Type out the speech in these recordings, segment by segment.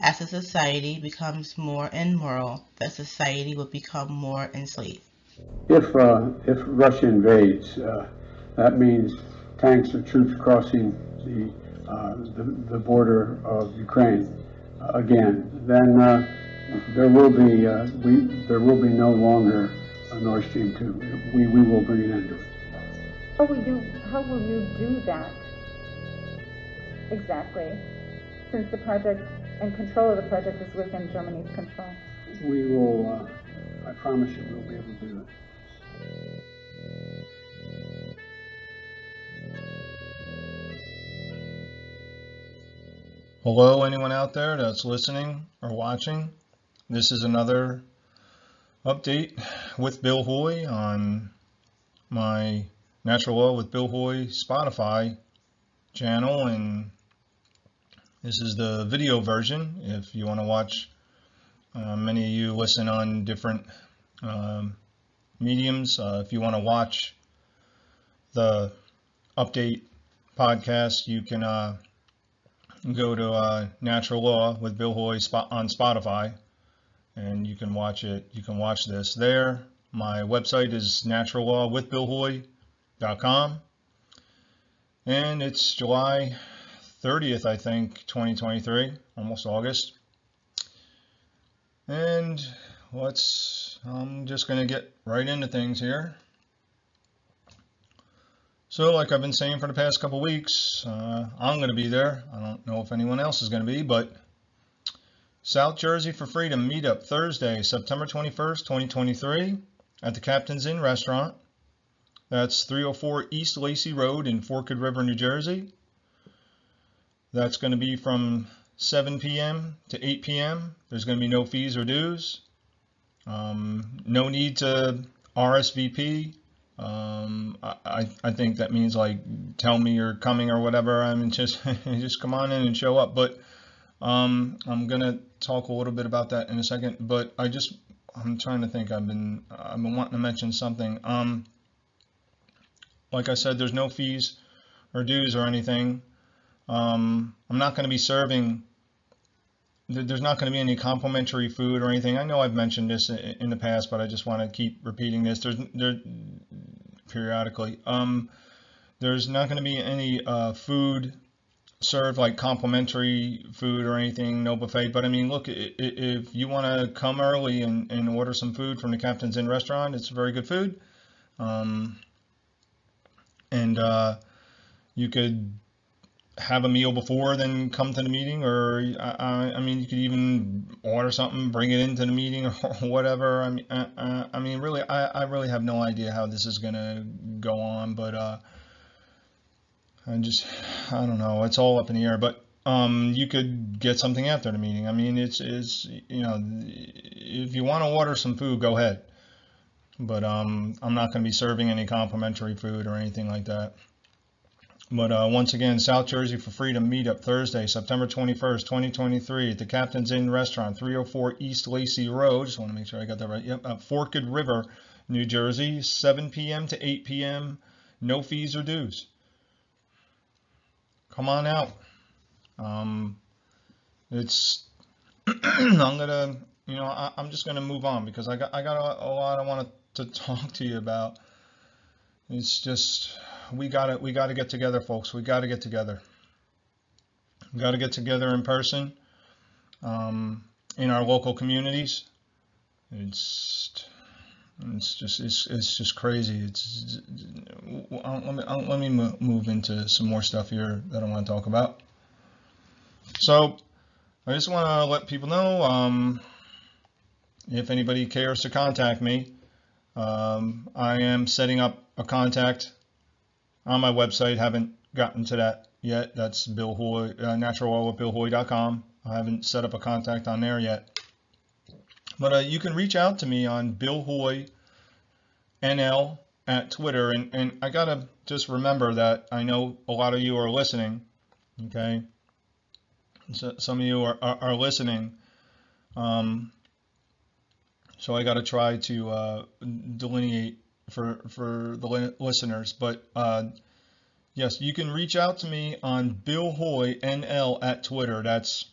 As a society becomes more immoral, the society will become more enslaved. If, uh, if Russia invades, uh, that means tanks or troops crossing the, uh, the, the border of Ukraine uh, again, then uh, there will be, uh, we, there will be no longer a Nord Stream 2. We, we will bring an end to it. How will you, how will you do that? Exactly, since the project and control of the project is within Germany's control. We will, uh, I promise you, we'll be able to do it. Hello, anyone out there that's listening or watching. This is another update with Bill Hoey on my Natural Law with Bill Hoey Spotify channel, and this is the video version. If you want to watch, uh, many of you listen on different um, mediums. Uh, if you want to watch the update podcast, you can. Uh, go to uh, Natural Law with Bill Hoey on Spotify, and you can watch it. You can watch this there. My website is naturallawwithbillhoey.com, and it's July 30th, I think, 2023, almost August. And let's. I'm just going to get right into things here. So, like I've been saying for the past couple weeks, uh, I'm going to be there. I don't know if anyone else is going to be, but South Jersey for Freedom meetup Thursday, September 21st, 2023, at the Captain's Inn restaurant. That's 304 East Lacey Road in Forked River, New Jersey. That's going to be from 7 p.m. to 8 p.m. There's going to be no fees or dues. Um, no need to RSVP. Um, I, I think that means like tell me you're coming or whatever. I mean, just just come on in and show up. But um, I'm gonna talk a little bit about that in a second. But I just I'm trying to think. I've been I've been wanting to mention something. Um, like I said, there's no fees or dues or anything. Um, I'm not going to be serving. There's not going to be any complimentary food or anything. I know I've mentioned this in the past, but I just want to keep repeating this. There's there periodically. Um, there's not going to be any uh, food served like complimentary food or anything, no buffet. But I mean, look, if you want to come early and, and order some food from the Captain's Inn restaurant, it's very good food. Um, and uh, you could have a meal before, then come to the meeting, or I, I mean, you could even order something, bring it into the meeting, or whatever. I mean, I mean, really, I, I really have no idea how this is gonna go on, but uh, I just, I don't know. It's all up in the air, but um, you could get something after the meeting. I mean, it's, it's, you know, if you want to order some food, go ahead. But um, I'm not going to be serving any complimentary food or anything like that. But uh, once again, South Jersey for Freedom meetup Thursday, September 21st, 2023 at the Captain's Inn Restaurant, 304 East Lacey Road. Just want to make sure I got that right. Yep, at Forked River, New Jersey, 7 p.m. to 8 p.m. No fees or dues. Come on out. Um, it's I'm gonna, you know, I, am just gonna move on because I got I got a, a lot I want to talk to you about. It's just we got to we got to get together, folks. We got to get together. We got to get together in person um, in our local communities. It's it's just it's, it's just crazy. It's let me let me move into some more stuff here that I want to talk about. So I just want to let people know um, if anybody cares to contact me. Um, I am setting up a contact on my website. Haven't gotten to that yet. That's Bill Hoey, uh, naturallawwithbillhoey.com. I haven't set up a contact on there yet. But uh, you can reach out to me on Bill Hoey NL at Twitter. And, and I got to just remember that I know a lot of you are listening. Okay. So some of you are, are, are listening. Um, so I got to try to uh, delineate for for the li listeners. But uh, yes, you can reach out to me on Bill Hoey NL at Twitter. That's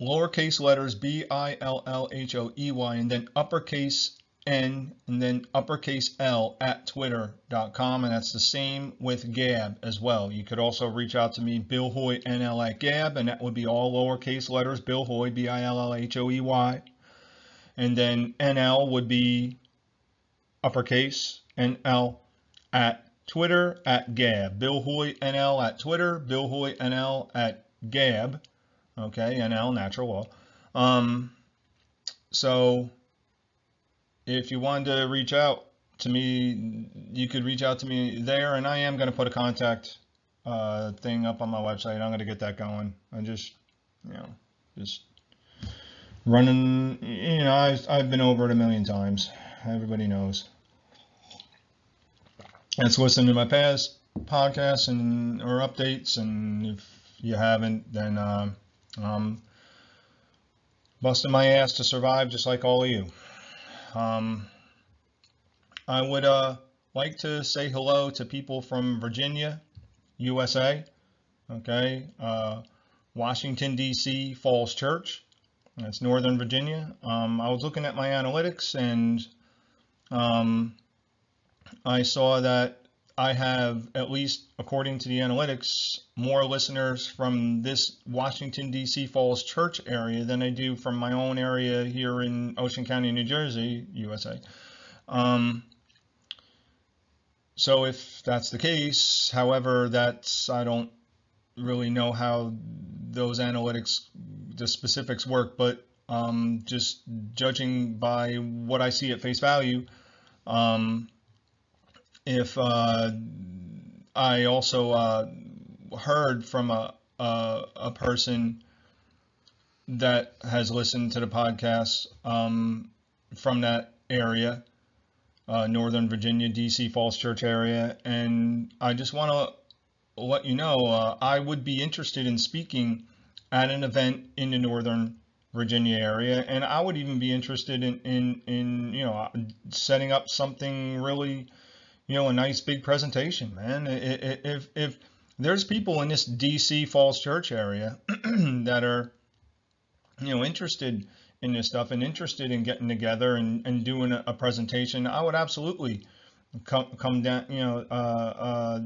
lowercase letters B I L L H O E Y and then uppercase N and then uppercase L at twitter.com. And that's the same with Gab as well. You could also reach out to me, Bill Hoey NL at Gab, and that would be all lowercase letters Bill Hoey, B I L L H O E Y. And then NL would be uppercase NL at Twitter at Gab. Bill Hoey NL at Twitter, Bill Hoey NL at Gab. Okay, NL, natural law. Um, so if you wanted to reach out to me, you could reach out to me there, and I am going to put a contact uh, thing up on my website. I'm going to get that going. I'm just, you know, just running. You know, I've, I've been over it a million times. Everybody knows. Let's listen to my past podcasts and or updates, and if you haven't, then um, um, busting my ass to survive, just like all of you. Um, I would uh, like to say hello to people from Virginia, USA, okay, uh, Washington, D.C., Falls Church, that's Northern Virginia. Um, I was looking at my analytics and um, I saw that I have, at least according to the analytics, more listeners from this Washington, D.C. Falls Church area than I do from my own area here in Ocean County, New Jersey, USA. Um, so if that's the case, however, that's, I don't really know how those analytics, the specifics work, but um, just judging by what I see at face value, um, if uh, I also uh, heard from a, a, a person that has listened to the podcast um, from that area, uh, Northern Virginia, DC Falls Church area, and I just want to let you know uh, I would be interested in speaking at an event in the Northern Virginia area, and I would even be interested in in, in you know setting up something really you know, a nice big presentation, man. If, if there's people in this DC Falls Church area that are, you know, interested in this stuff and interested in getting together and, and doing a, a presentation, I would absolutely come, come down, you know, uh, uh,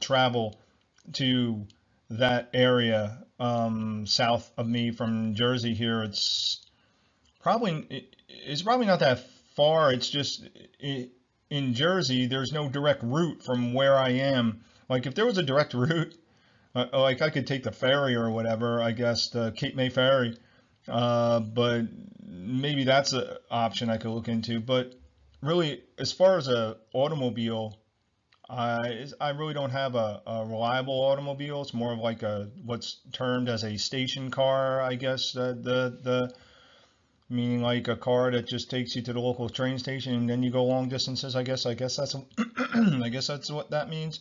travel to that area um, south of me from Jersey here. It's probably, it's probably not that far. It's just, in Jersey, there's no direct route from where I am. Like if there was a direct route, uh, like I could take the ferry or whatever, I guess the Cape May ferry. Uh, but maybe that's an option I could look into. But really, as far as a automobile, I I really don't have a, a reliable automobile. It's more of like a what's termed as a station car, I guess. The the the meaning like a car that just takes you to the local train station and then you go long distances. I guess. I guess that's. I guess that's what that means.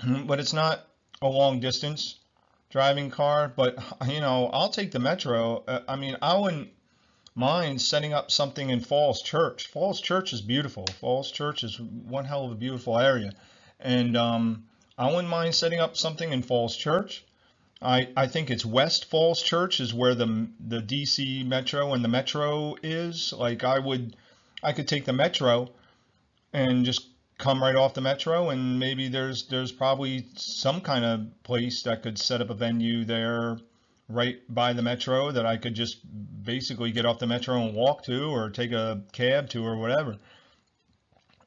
but it's not a long distance driving car. But you know, I'll take the metro. Uh, I mean, I wouldn't mind setting up something in Falls Church. Falls Church is beautiful. Falls Church is one hell of a beautiful area, and um, I wouldn't mind setting up something in Falls Church. I, I think it's West Falls Church is where the the DC Metro and the Metro is. Like I would, I could take the Metro and just come right off the Metro, and maybe there's there's probably some kind of place that could set up a venue there right by the Metro that I could just basically get off the Metro and walk to, or take a cab to, or whatever.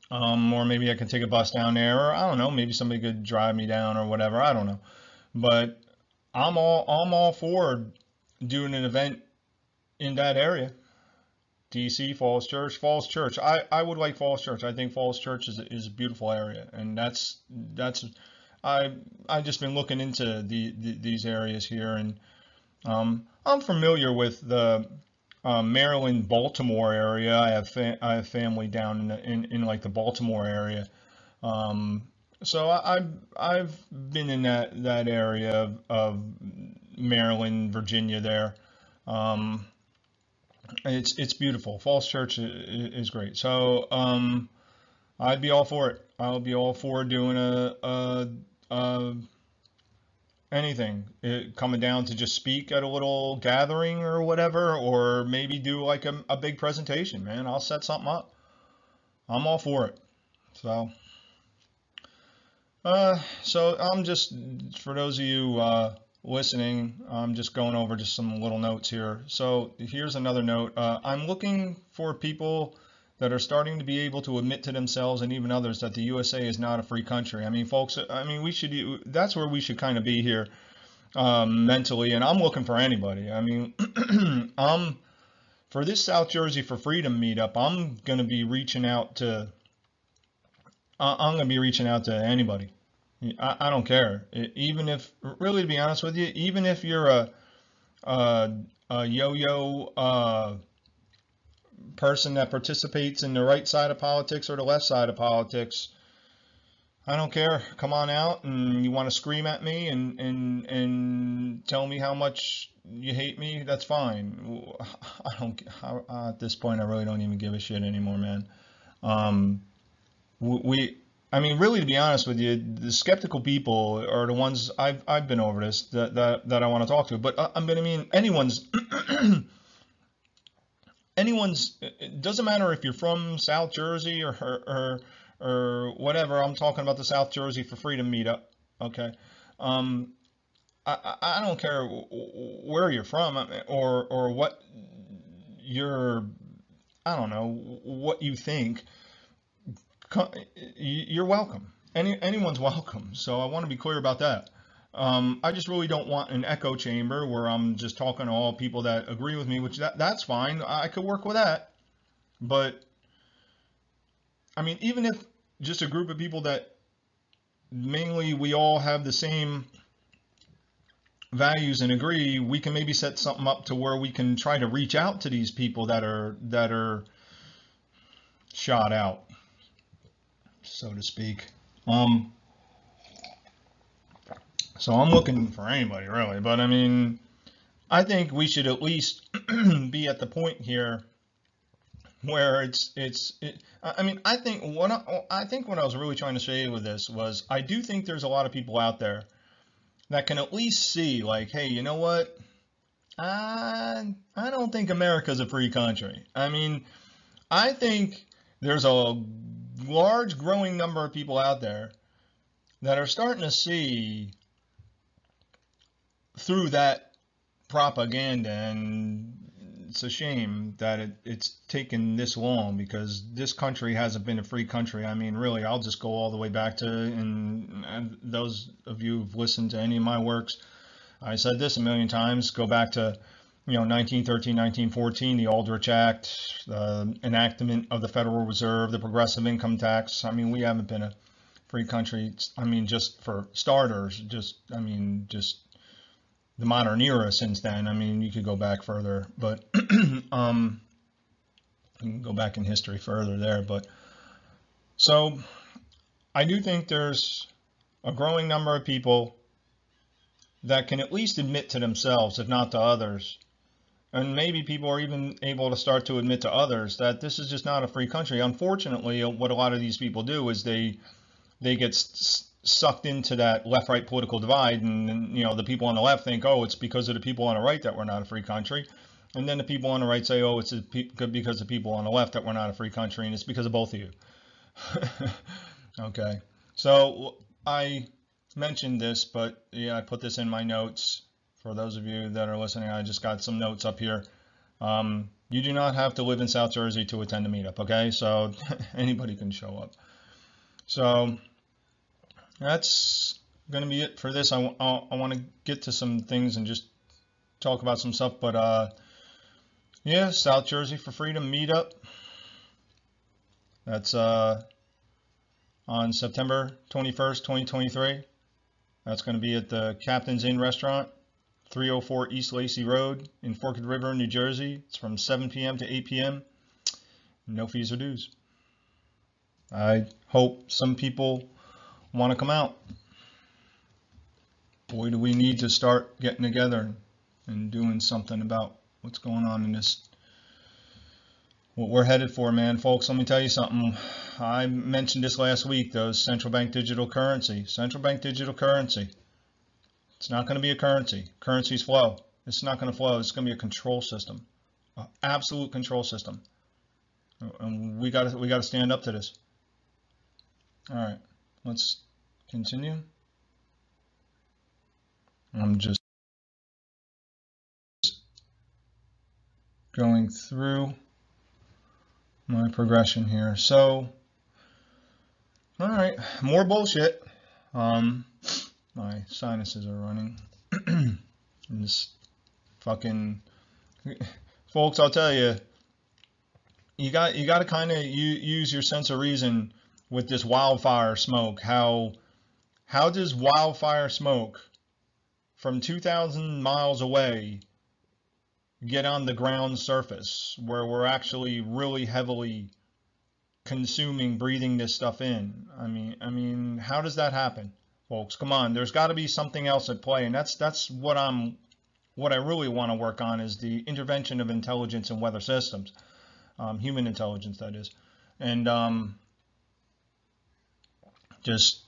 Um, or maybe I could take a bus down there, or I don't know, maybe somebody could drive me down or whatever. I don't know, but I'm all I'm all for doing an event in that area. DC Falls Church, Falls Church. I, I would like Falls Church. I think Falls Church is a, is a beautiful area, and that's that's I I just been looking into the, the these areas here, and um, I'm familiar with the um, Maryland Baltimore area. I have I have family down in, the, in in like the Baltimore area. Um, so I, I've I've been in that that area of, of Maryland, Virginia. There, um, it's it's beautiful. Falls Church is, great. So um, I'd be all for it. I'll be all for doing a a, a, anything, it, coming down to just speak at a little gathering or whatever, or maybe do like a, a big presentation, man. I'll set something up. I'm all for it. So, uh, so I'm just for those of you uh, listening, I'm just going over just some little notes here. So here's another note. Uh, I'm looking for people that are starting to be able to admit to themselves and even others that the USA is not a free country. I mean, folks, I mean, we should, that's where we should kind of be here um, mentally. And I'm looking for anybody. I mean, I'm, for this South Jersey for Freedom meetup, I'm going to be reaching out to, I'm going to be reaching out to anybody. I, I don't care. Even if, really, to be honest with you, even if you're a, a, a yo-yo, uh, person that participates in the right side of politics or the left side of politics. I don't care. Come on out and you want to scream at me and, and, and tell me how much you hate me. That's fine. I don't, at this point, I really don't even give a shit anymore, man. Um, we, I mean, really, to be honest with you, the skeptical people are the ones I've, I've been over this that, that, that I want to talk to. But uh, I, I mean, anyone's anyone's it doesn't matter if you're from South Jersey or, or or whatever. I'm talking about the South Jersey for Freedom meetup. Okay. Um, I, I don't care where you're from or or what you're I don't know what you think. You're welcome. Any anyone's welcome. So I want to be clear about that. Um, I just really don't want an echo chamber where I'm just talking to all people that agree with me, which that, that's fine. I could work with that. But, I mean, even if just a group of people that mainly we all have the same values and agree, we can maybe set something up to where we can try to reach out to these people that are that are shot out, so to speak. Um, so I'm looking for anybody really, but I mean, I think we should at least be at the point here where it's it's. It, I mean, I think what I, I think what I was really trying to say with this was I do think there's a lot of people out there that can at least see like, hey, you know what? I I don't think America's a free country. I mean, I think there's a large growing number of people out there that are starting to see through that propaganda and it's a shame that it, it's taken this long because this country hasn't been a free country. I mean, really, I'll just go all the way back to, and, and those of you who've listened to any of my works, I said this a million times, go back to, you know, 1913, 1914, the Aldrich Act, the enactment of the Federal Reserve, the progressive income tax. I mean, we haven't been a free country. I mean, just for starters, just, I mean, just the modern era since then. I mean, you could go back further, but um, you can go back in history further there. But so I do think there's a growing number of people that can at least admit to themselves, if not to others, and maybe people are even able to start to admit to others that this is just not a free country. Unfortunately, what a lot of these people do is they they get sucked into that left-right political divide, and, and, you know the people on the left think, oh, it's because of the people on the right that we're not a free country, and then the people on the right say, oh, it's because of the people on the left that we're not a free country, and it's because of both of you. okay, so I mentioned this, but yeah, I put this in my notes for those of you that are listening. I just got some notes up here. Um, you do not have to live in South Jersey to attend a meetup, okay? So anybody can show up. So that's going to be it for this. I, I, want to get to some things and just talk about some stuff. But uh, yeah, South Jersey for Freedom meetup. That's uh, on September 21st, 2023. That's going to be at the Captain's Inn Restaurant, 304 East Lacey Road in Forked River, New Jersey. It's from 7 p.m. to 8 p.m. No fees or dues. I hope some people want to come out. Boy, do we need to start getting together and doing something about what's going on in this, what we're headed for, man. Folks, let me tell you something. I mentioned this last week, those central bank digital currency. Central bank digital currency. It's not going to be a currency. Currencies flow. It's not going to flow. It's going to be a control system, an absolute control system. And we got to we got to stand up to this. All right, let's continue. I'm just going through my progression here. So, all right, more bullshit. Um, my sinuses are running. and this fucking folks, I'll tell you, you got you got to kind of use your sense of reason with this wildfire smoke. How how does wildfire smoke from 2,000 miles away get on the ground surface where we're actually really heavily consuming, breathing this stuff in? I mean, I mean, how does that happen, folks? Come on, there's got to be something else at play, and that's that's what I'm what I really want to work on is the intervention of intelligence in weather systems um, human intelligence, that is. And um, just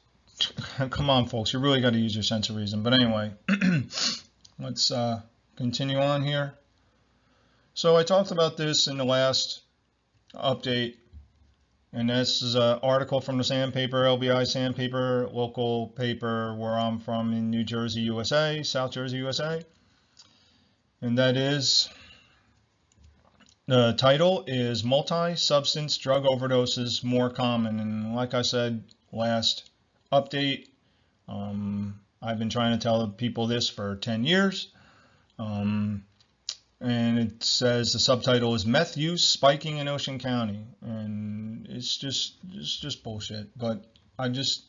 come on, folks, you really got to use your sense of reason. But anyway, let's uh, continue on here. So I talked about this in the last update, and this is an article from the Sandpaper, LBI Sandpaper, local paper where I'm from in New Jersey, USA, South Jersey, USA. And that is the title is Multi-Substance Drug Overdoses More Common. And like I said last update, um, I've been trying to tell people this for 10 years. Um, and it says the subtitle is Meth Use Spiking in Ocean County. And it's just, it's just bullshit. But I just,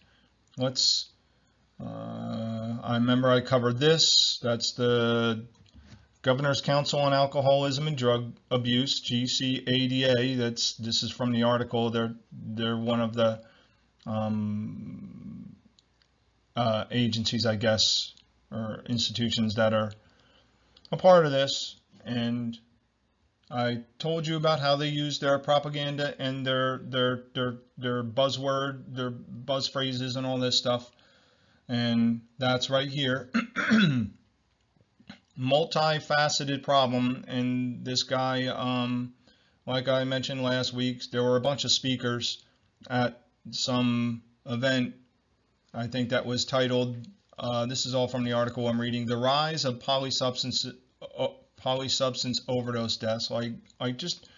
let's, uh, I remember I covered this. That's the Governor's Council on Alcoholism and Drug Abuse, GCADA. That's this is from the article. They're they're one of the um, uh, agencies, I guess, or institutions that are a part of this. And I told you about how they use their propaganda and their their their their buzzword, their buzz phrases, and all this stuff. And that's right here. multifaceted problem and this guy um, like I mentioned last week there were a bunch of speakers at some event I think that was titled uh, this is all from the article I'm reading the rise of polysubstance uh, polysubstance overdose deaths. Like like just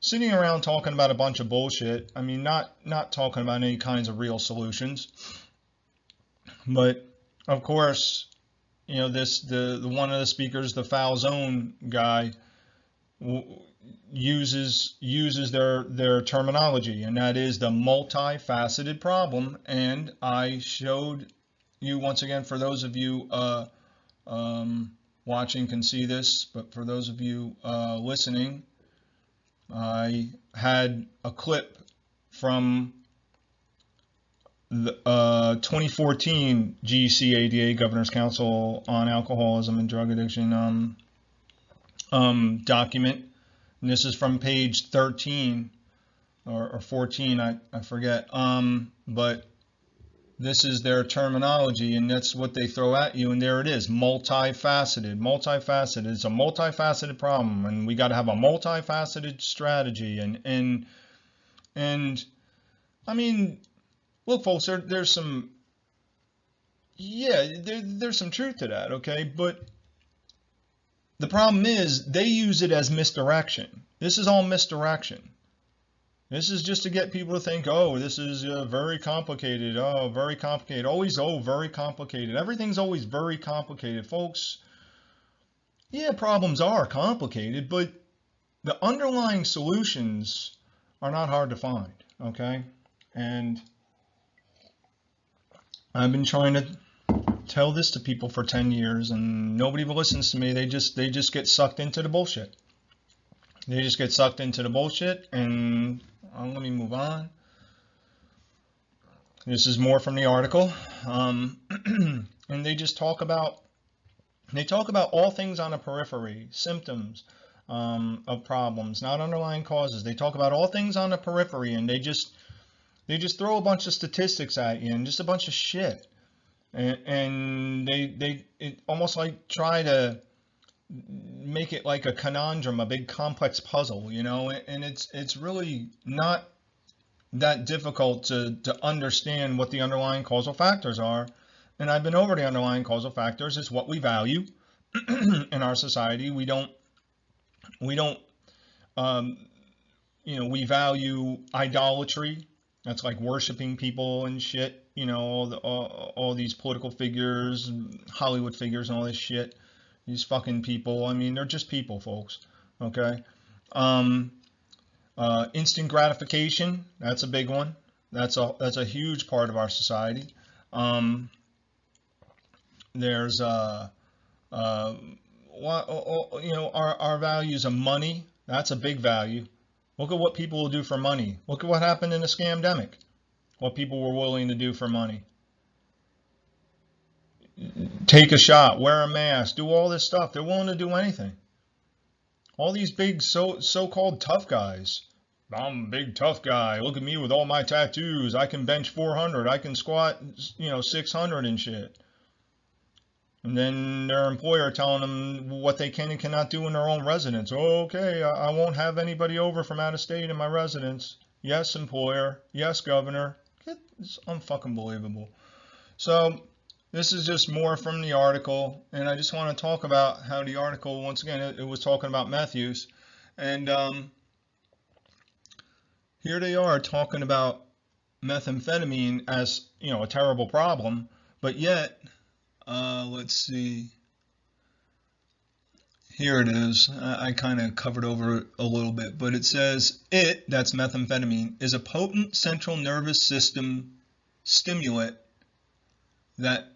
sitting around talking about a bunch of bullshit I mean not not talking about any kinds of real solutions but of course you know this the, the one of the speakers the Falzone guy uses uses their their terminology and that is the multifaceted problem. And I showed you once again for those of you uh, um, watching can see this but for those of you uh, listening I had a clip from the uh, 2014 GCADA Governor's Council on Alcoholism and Drug Addiction um, um, document. And this is from page 13 or, or 14, I, I forget. Um, but this is their terminology and that's what they throw at you. And there it is, multifaceted. Multifaceted. It's a multifaceted problem and we got to have a multifaceted strategy. And, and, and I mean, look, folks, there, there's some, yeah, there, there's some truth to that, okay? But the problem is they use it as misdirection. This is all misdirection. This is just to get people to think, oh, this is uh, very complicated. Oh, very complicated. Always, oh, very complicated. Everything's always very complicated. Folks, yeah, problems are complicated, but the underlying solutions are not hard to find, okay? And I've been trying to tell this to people for 10 years and nobody listens to me. They just they just get sucked into the bullshit. They just get sucked into the bullshit and uh, let me move on. This is more from the article. Um, and they just talk about they talk about all things on the periphery, symptoms um, of problems, not underlying causes. They talk about all things on the periphery and they just they just throw a bunch of statistics at you and just a bunch of shit. and, and they they it almost like try to make it like a conundrum, a big complex puzzle, you know, and it's it's really not that difficult to to understand what the underlying causal factors are. And I've been over the underlying causal factors. It's what we value in our society. We don't we don't um, you know we value idolatry. That's like worshiping people and shit. You know all the all, all these political figures, Hollywood figures, and all this shit these fucking people. I mean, they're just people, folks. Okay. Um, uh, instant gratification. That's a big one. That's a that's a huge part of our society. Um, there's uh, uh, you know our our values of money. That's a big value. Look at what people will do for money. Look at what happened in the scamdemic. What people were willing to do for money take a shot, wear a mask, do all this stuff. They're willing to do anything. All these big so so-called tough guys. I'm a big tough guy. Look at me with all my tattoos. I can bench 400. I can squat, you know, 600 and shit. And then their employer telling them what they can and cannot do in their own residence. Okay, I won't have anybody over from out of state in my residence. Yes, employer. Yes, governor. It's unfucking believable. So this is just more from the article, and I just want to talk about how the article, once again, it, it was talking about meth use. And um, here they are talking about methamphetamine as, you know, a terrible problem, but yet, uh, let's see, here it is. I, I kind of covered over a little bit, but it says it, that's methamphetamine, is a potent central nervous system stimulant that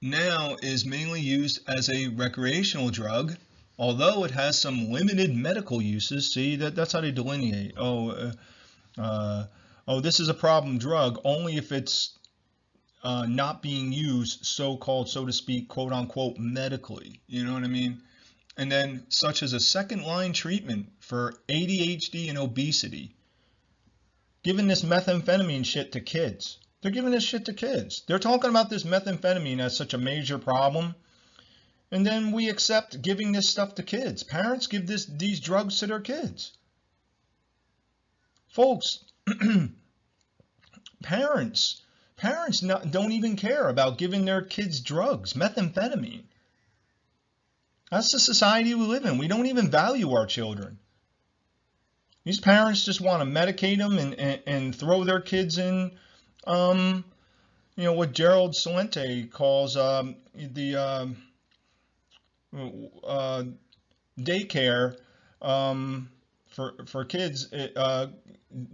now is mainly used as a recreational drug, although it has some limited medical uses. See, that, that's how they delineate. Oh, uh, uh, oh, this is a problem drug only if it's uh, not being used so-called, so to speak, quote unquote, medically. You know what I mean? And then such as a second line treatment for ADHD and obesity, giving this methamphetamine shit to kids. They're giving this shit to kids. They're talking about this methamphetamine as such a major problem. And then we accept giving this stuff to kids. Parents give this these drugs to their kids. Folks, parents, parents not, don't even care about giving their kids drugs, methamphetamine. That's the society we live in. We don't even value our children. These parents just want to medicate them and, and, and throw their kids in um, you know, what Gerald Celente calls um, the um, uh, daycare um, for, for kids. Uh,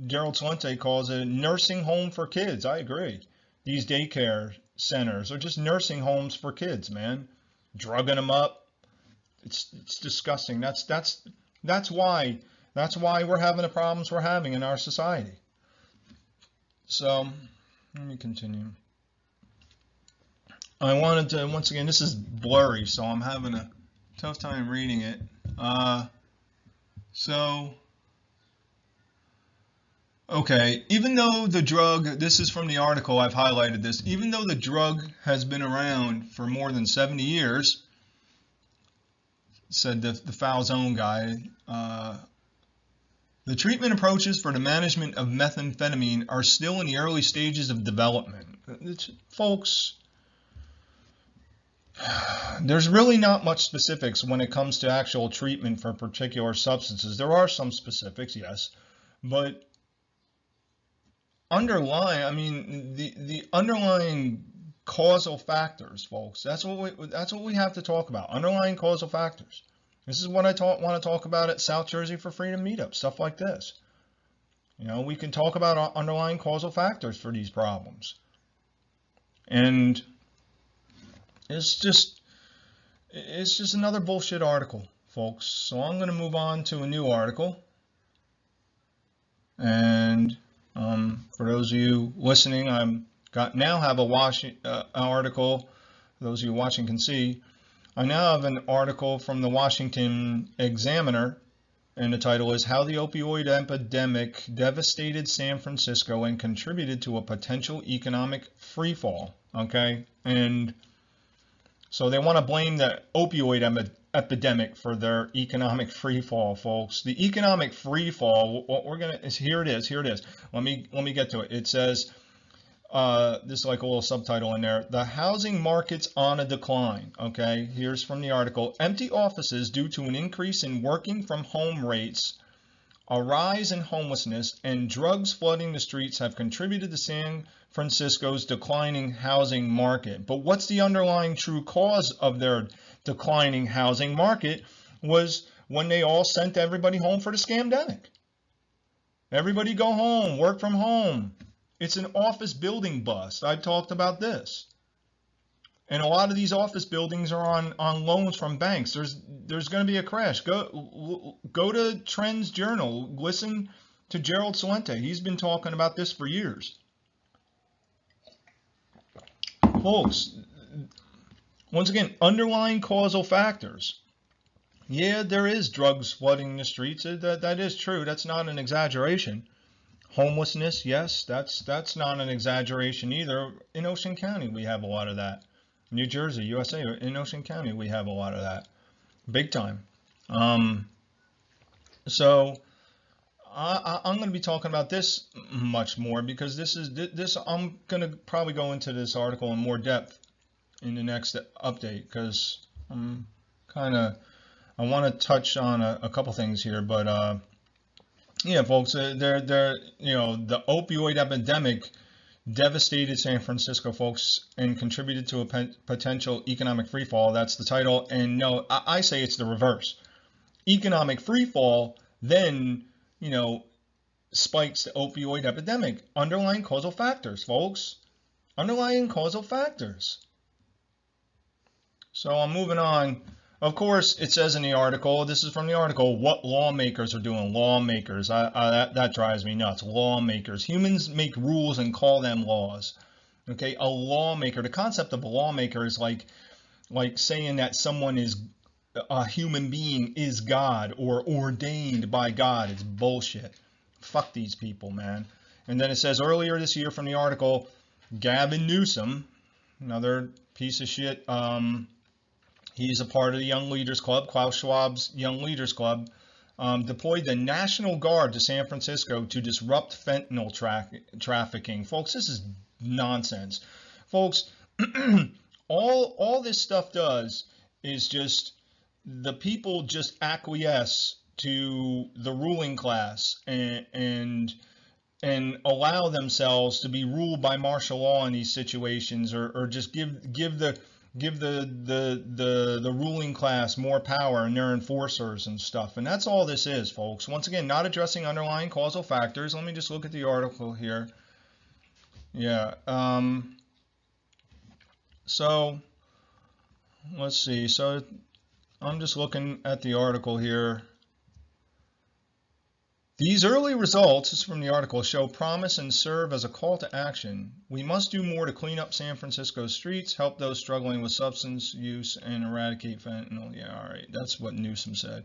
Gerald Celente calls it a nursing home for kids. I agree. These daycare centers are just nursing homes for kids, man. Drugging them up. It's, it's disgusting. That's, that's, that's why, that's why we're having the problems we're having in our society. So, let me continue. I wanted to, once again, this is blurry, so I'm having a tough time reading it. Uh, so, okay, even though the drug, this is from the article, I've highlighted this, even though the drug has been around for more than 70 years, said the, the Falzone guy, uh, the treatment approaches for the management of methamphetamine are still in the early stages of development. It's, folks, there's really not much specifics when it comes to actual treatment for particular substances. There are some specifics, yes, but underlying, I mean, the, the underlying causal factors, folks, that's what we, that's what we have to talk about, underlying causal factors. This is what I talk, want to talk about at South Jersey for Freedom Meetup, stuff like this. You know, we can talk about underlying causal factors for these problems. And it's just, it's just another bullshit article, folks. So I'm going to move on to a new article. And um, for those of you listening, I'm got now have a wash, uh, article. Those of you watching can see I now have an article from the Washington Examiner, and the title is How the Opioid Epidemic Devastated San Francisco and Contributed to a Potential Economic Freefall. Okay, and so they want to blame the opioid em- epidemic for their economic free fall, folks. The economic free fall. What we're gonna is here. It is. Here it is. Let me let me get to it. It says. Uh, this is like a little subtitle in there. The housing market's on a decline. Okay, here's from the article. Empty offices due to an increase in working from home rates, a rise in homelessness, and drugs flooding the streets have contributed to San Francisco's declining housing market. But what's the underlying true cause of their declining housing market was when they all sent everybody home for the scamdemic. Everybody go home, work from home. It's an office building bust. I've talked about this. And a lot of these office buildings are on, on loans from banks. There's there's going to be a crash. Go go to Trends Journal. Listen to Gerald Celente. He's been talking about this for years. Folks, once again, underlying causal factors. Yeah, there is drugs flooding the streets. That, that is true. That's not an exaggeration. Homelessness, yes, that's that's not an exaggeration either. In Ocean County, we have a lot of that. New Jersey, USA, in Ocean County, we have a lot of that, big time. Um, so I, am going to be talking about this much more because this is this. I'm going to probably go into this article in more depth in the next update because I'm kind of I want to touch on a, a couple things here, but. Uh, yeah, folks, uh, they're, they're, you know, the opioid epidemic devastated San Francisco, folks, and contributed to a potential economic freefall. That's the title. And no, I, I say it's the reverse. Economic freefall then, you know, spikes the opioid epidemic. Underlying causal factors, folks. Underlying causal factors. So I'm moving on. Of course, it says in the article, this is from the article, what lawmakers are doing. Lawmakers, I, I, that, that drives me nuts. Lawmakers. Humans make rules and call them laws. Okay, a lawmaker, the concept of a lawmaker is like, like saying that someone is a human being is God or ordained by God. It's bullshit. Fuck these people, man. And then it says earlier this year from the article, Gavin Newsom, another piece of shit, um, He's a part of the Young Leaders Club, Klaus Schwab's Young Leaders Club. Um, deployed the National Guard to San Francisco to disrupt fentanyl tra trafficking. Folks, this is nonsense. Folks, all, all this stuff does is just the people just acquiesce to the ruling class and, and and allow themselves to be ruled by martial law in these situations or, or just give give the give the, the the the ruling class more power and their enforcers and stuff. And that's all this is, folks. Once again, not addressing underlying causal factors. Let me just look at the article here. Yeah. Um, so let's see. So I'm just looking at the article here. These early results, from the article, show promise and serve as a call to action. We must do more to clean up San Francisco's streets, help those struggling with substance use, and eradicate fentanyl. Yeah, all right, that's what Newsom said.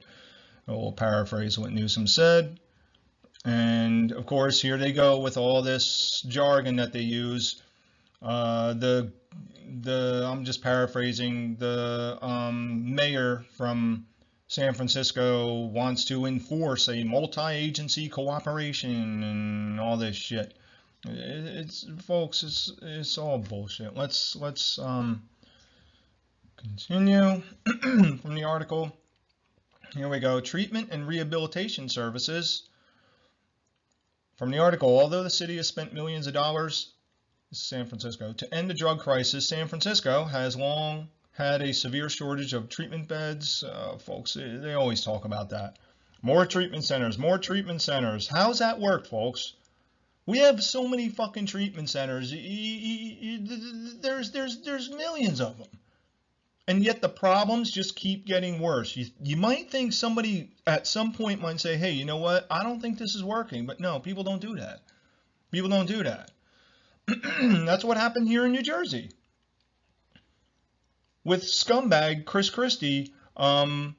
We'll paraphrase what Newsom said. And of course, here they go with all this jargon that they use. Uh, the the I'm just paraphrasing the um, mayor from San Francisco wants to enforce a multi-agency cooperation and all this shit. It's folks, it's it's all bullshit. Let's let's um continue from the article. Here we go. Treatment and rehabilitation services. From the article, although the city has spent millions of dollars, San Francisco, to end the drug crisis, San Francisco has long had a severe shortage of treatment beds. Uh, folks, they always talk about that. More treatment centers, more treatment centers. How's that work, folks? We have so many fucking treatment centers. There's there's there's millions of them. And yet the problems just keep getting worse. You, you might think somebody at some point might say, hey, you know what? I don't think this is working. But no, people don't do that. People don't do that. That's what happened here in New Jersey with scumbag Chris Christie um,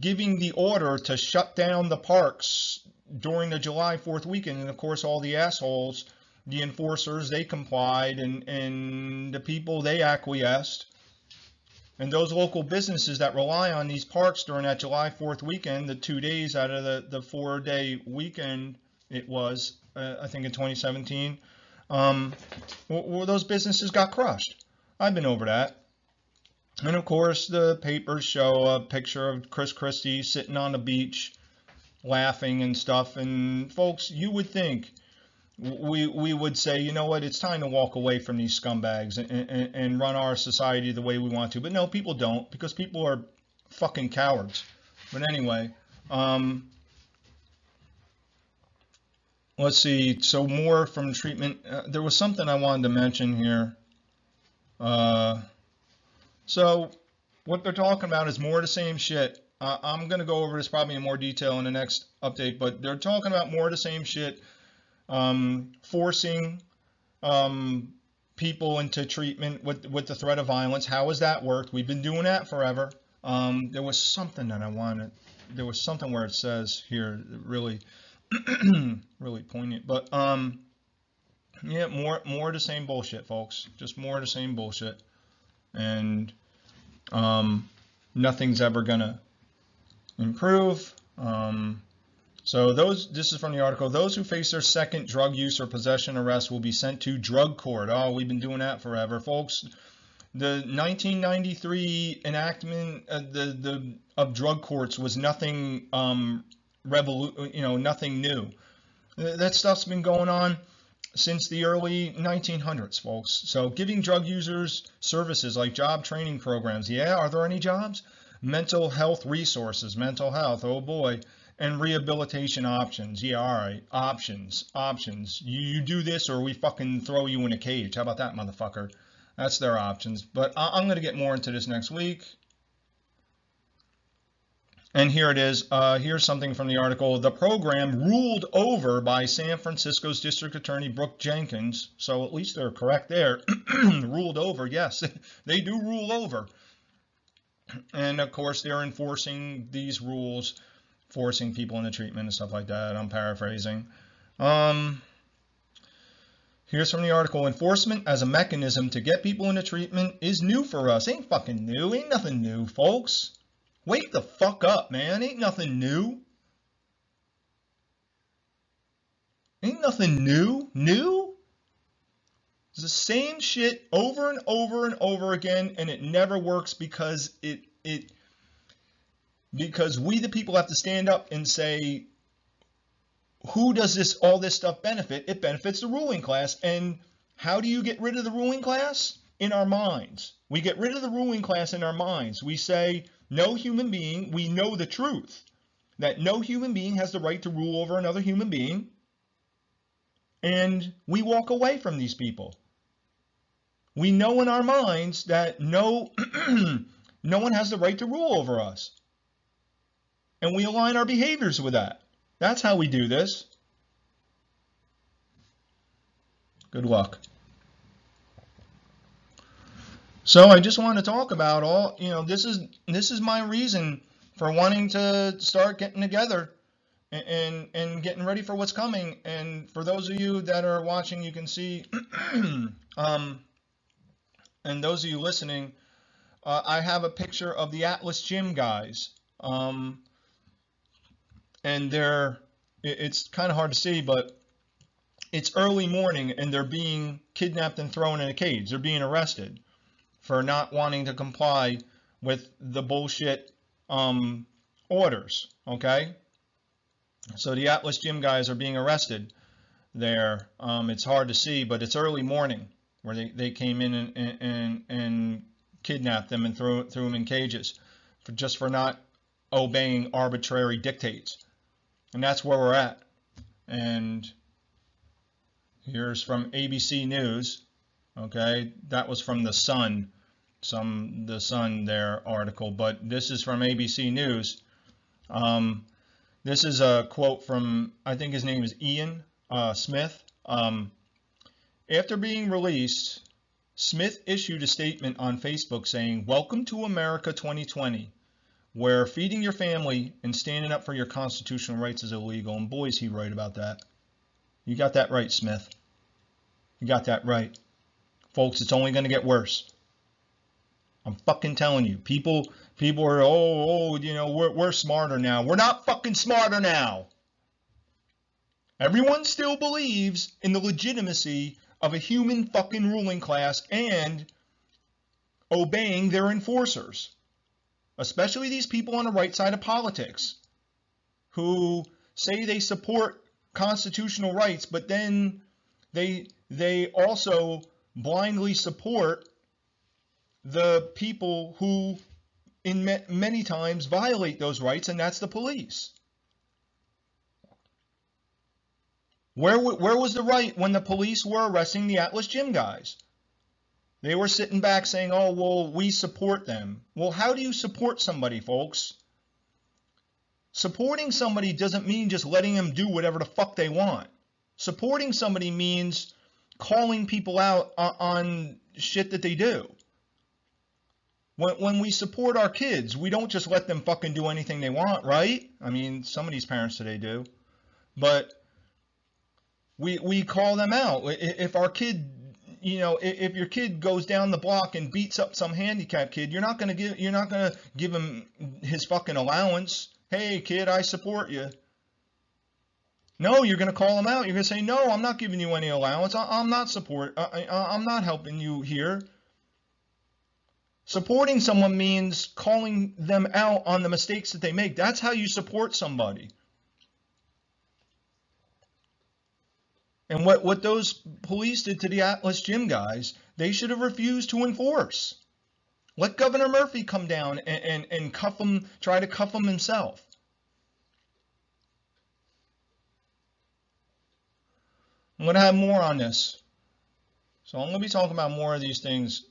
giving the order to shut down the parks during the July 4th weekend. And of course, all the assholes the enforcers they complied and and the people they acquiesced and those local businesses that rely on these parks during that July 4th weekend, the two days out of the, the four day weekend it was, uh, I think in 2017, um, well, those businesses got crushed. I've been over that. And of course, the papers show a picture of Chris Christie sitting on the beach laughing and stuff. And folks, you would think we we would say, you know what, it's time to walk away from these scumbags and, and, and run our society the way we want to. But no, people don't because people are fucking cowards. But anyway, um, let's see. So more from treatment. Uh, there was something I wanted to mention here. Uh, so what they're talking about is more of the same shit. Uh, I'm gonna go over this probably in more detail in the next update, but they're talking about more of the same shit um, forcing um, people into treatment with, with the threat of violence. How has that worked? We've been doing that forever. Um, there was something that I wanted. There was something where it says here, really, really poignant. But um, yeah, more more of the same bullshit, folks. Just more of the same bullshit, and um, nothing's ever gonna improve. Um, so those, this is from the article. Those who face their second drug use or possession arrest will be sent to drug court. Oh, we've been doing that forever, folks. The 1993 enactment uh, the the of drug courts was nothing um, revolu- you know, nothing new. That stuff's been going on since the early 1900s, folks. So giving drug users services like job training programs. Yeah, are there any jobs? Mental health resources, mental health. Oh boy and rehabilitation options. Yeah, all right. Options, options. You, you do this or we fucking throw you in a cage. How about that, motherfucker? That's their options. But I, am going to get more into this next week. And here it is. Uh, here's something from the article. The program ruled over by San Francisco's District Attorney Brooke Jenkins. So at least they're correct there. ruled over. Yes, they do rule over. And of course, they're enforcing these rules forcing people into treatment and stuff like that. I'm paraphrasing. Um, here's from the article Enforcement as a mechanism to get people into treatment is new for us. Ain't fucking new. Ain't nothing new, folks. Wake the fuck up, man. Ain't nothing new. Ain't nothing new. New? It's the same shit over and over and over again, and it never works because it it because we the people have to stand up and say who does this all this stuff benefit it benefits the ruling class and how do you get rid of the ruling class in our minds we get rid of the ruling class in our minds we say no human being we know the truth that no human being has the right to rule over another human being and we walk away from these people we know in our minds that no no one has the right to rule over us and we align our behaviors with that. That's how we do this. Good luck. So I just want to talk about all, you know, this is this is my reason for wanting to start getting together and and, and getting ready for what's coming. And for those of you that are watching, you can see, um, and those of you listening, uh, I have a picture of the Atlas Gym guys. Um, and they're it's kind of hard to see, but it's early morning and they're being kidnapped and thrown in a cage. They're being arrested for not wanting to comply with the bullshit um, orders. Okay, so the Atlas Gym guys are being arrested there. Um, it's hard to see, but it's early morning where they, they came in and, and, and kidnapped them and threw, threw them in cages for just for not obeying arbitrary dictates. And that's where we're at. And here's from ABC News. Okay, that was from the Sun, some the Sun there article, but this is from ABC News. Um, this is a quote from I think his name is Ian uh, Smith. Um, after being released, Smith issued a statement on Facebook saying, "Welcome to America 2020 where feeding your family and standing up for your constitutional rights is illegal. And boy, is he right about that. You got that right, Smith. You got that right. Folks, it's only going to get worse. I'm fucking telling you. People people are oh, oh, you know, we're we're smarter now. We're not fucking smarter now. Everyone still believes in the legitimacy of a human fucking ruling class and obeying their enforcers. Especially these people on the right side of politics who say they support constitutional rights, but then they they also blindly support the people who in many times violate those rights and that's the police. Where where was the right when the police were arresting the Atlas Gym guys? They were sitting back saying, "Oh, well, we support them." Well, how do you support somebody, folks? Supporting somebody doesn't mean just letting them do whatever the fuck they want. Supporting somebody means calling people out on, shit that they do. When, when we support our kids, we don't just let them fucking do anything they want, right? I mean, some of these parents today do. But we, we call them out. If our kid, you know, if your kid goes down the block and beats up some handicapped kid, you're not gonna give, you're not gonna give him his fucking allowance. Hey, kid, I support you. No, you're gonna call them out. You're gonna say, no, I'm not giving you any allowance. I, I'm not support. I, I, I'm not helping you here. Supporting someone means calling them out on the mistakes that they make. That's how you support somebody. And what, what those police did to the Atlas Gym guys, they should have refused to enforce. Let Governor Murphy come down and, and, and cuff them, try to cuff them himself. I'm going to have more on this. So I'm going to be talking about more of these things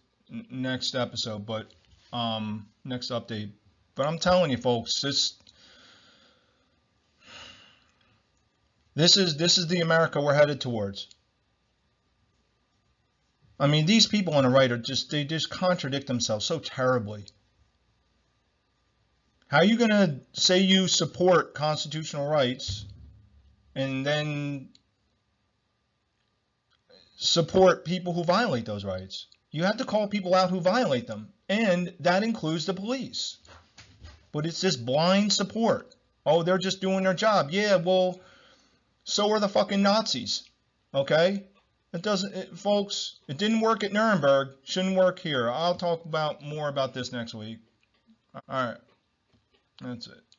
next episode, but um, next update. But I'm telling you, folks, this this is this is the America we're headed towards. I mean, these people on the right are just they just contradict themselves so terribly. How are you going to say you support constitutional rights and then support people who violate those rights? You have to call people out who violate them, and that includes the police. But it's this blind support. Oh, they're just doing their job. Yeah, well, so are the fucking Nazis. Okay? It doesn't, it, folks, it didn't work at Nuremberg. Shouldn't work here. I'll talk about more about this next week. All right. That's it.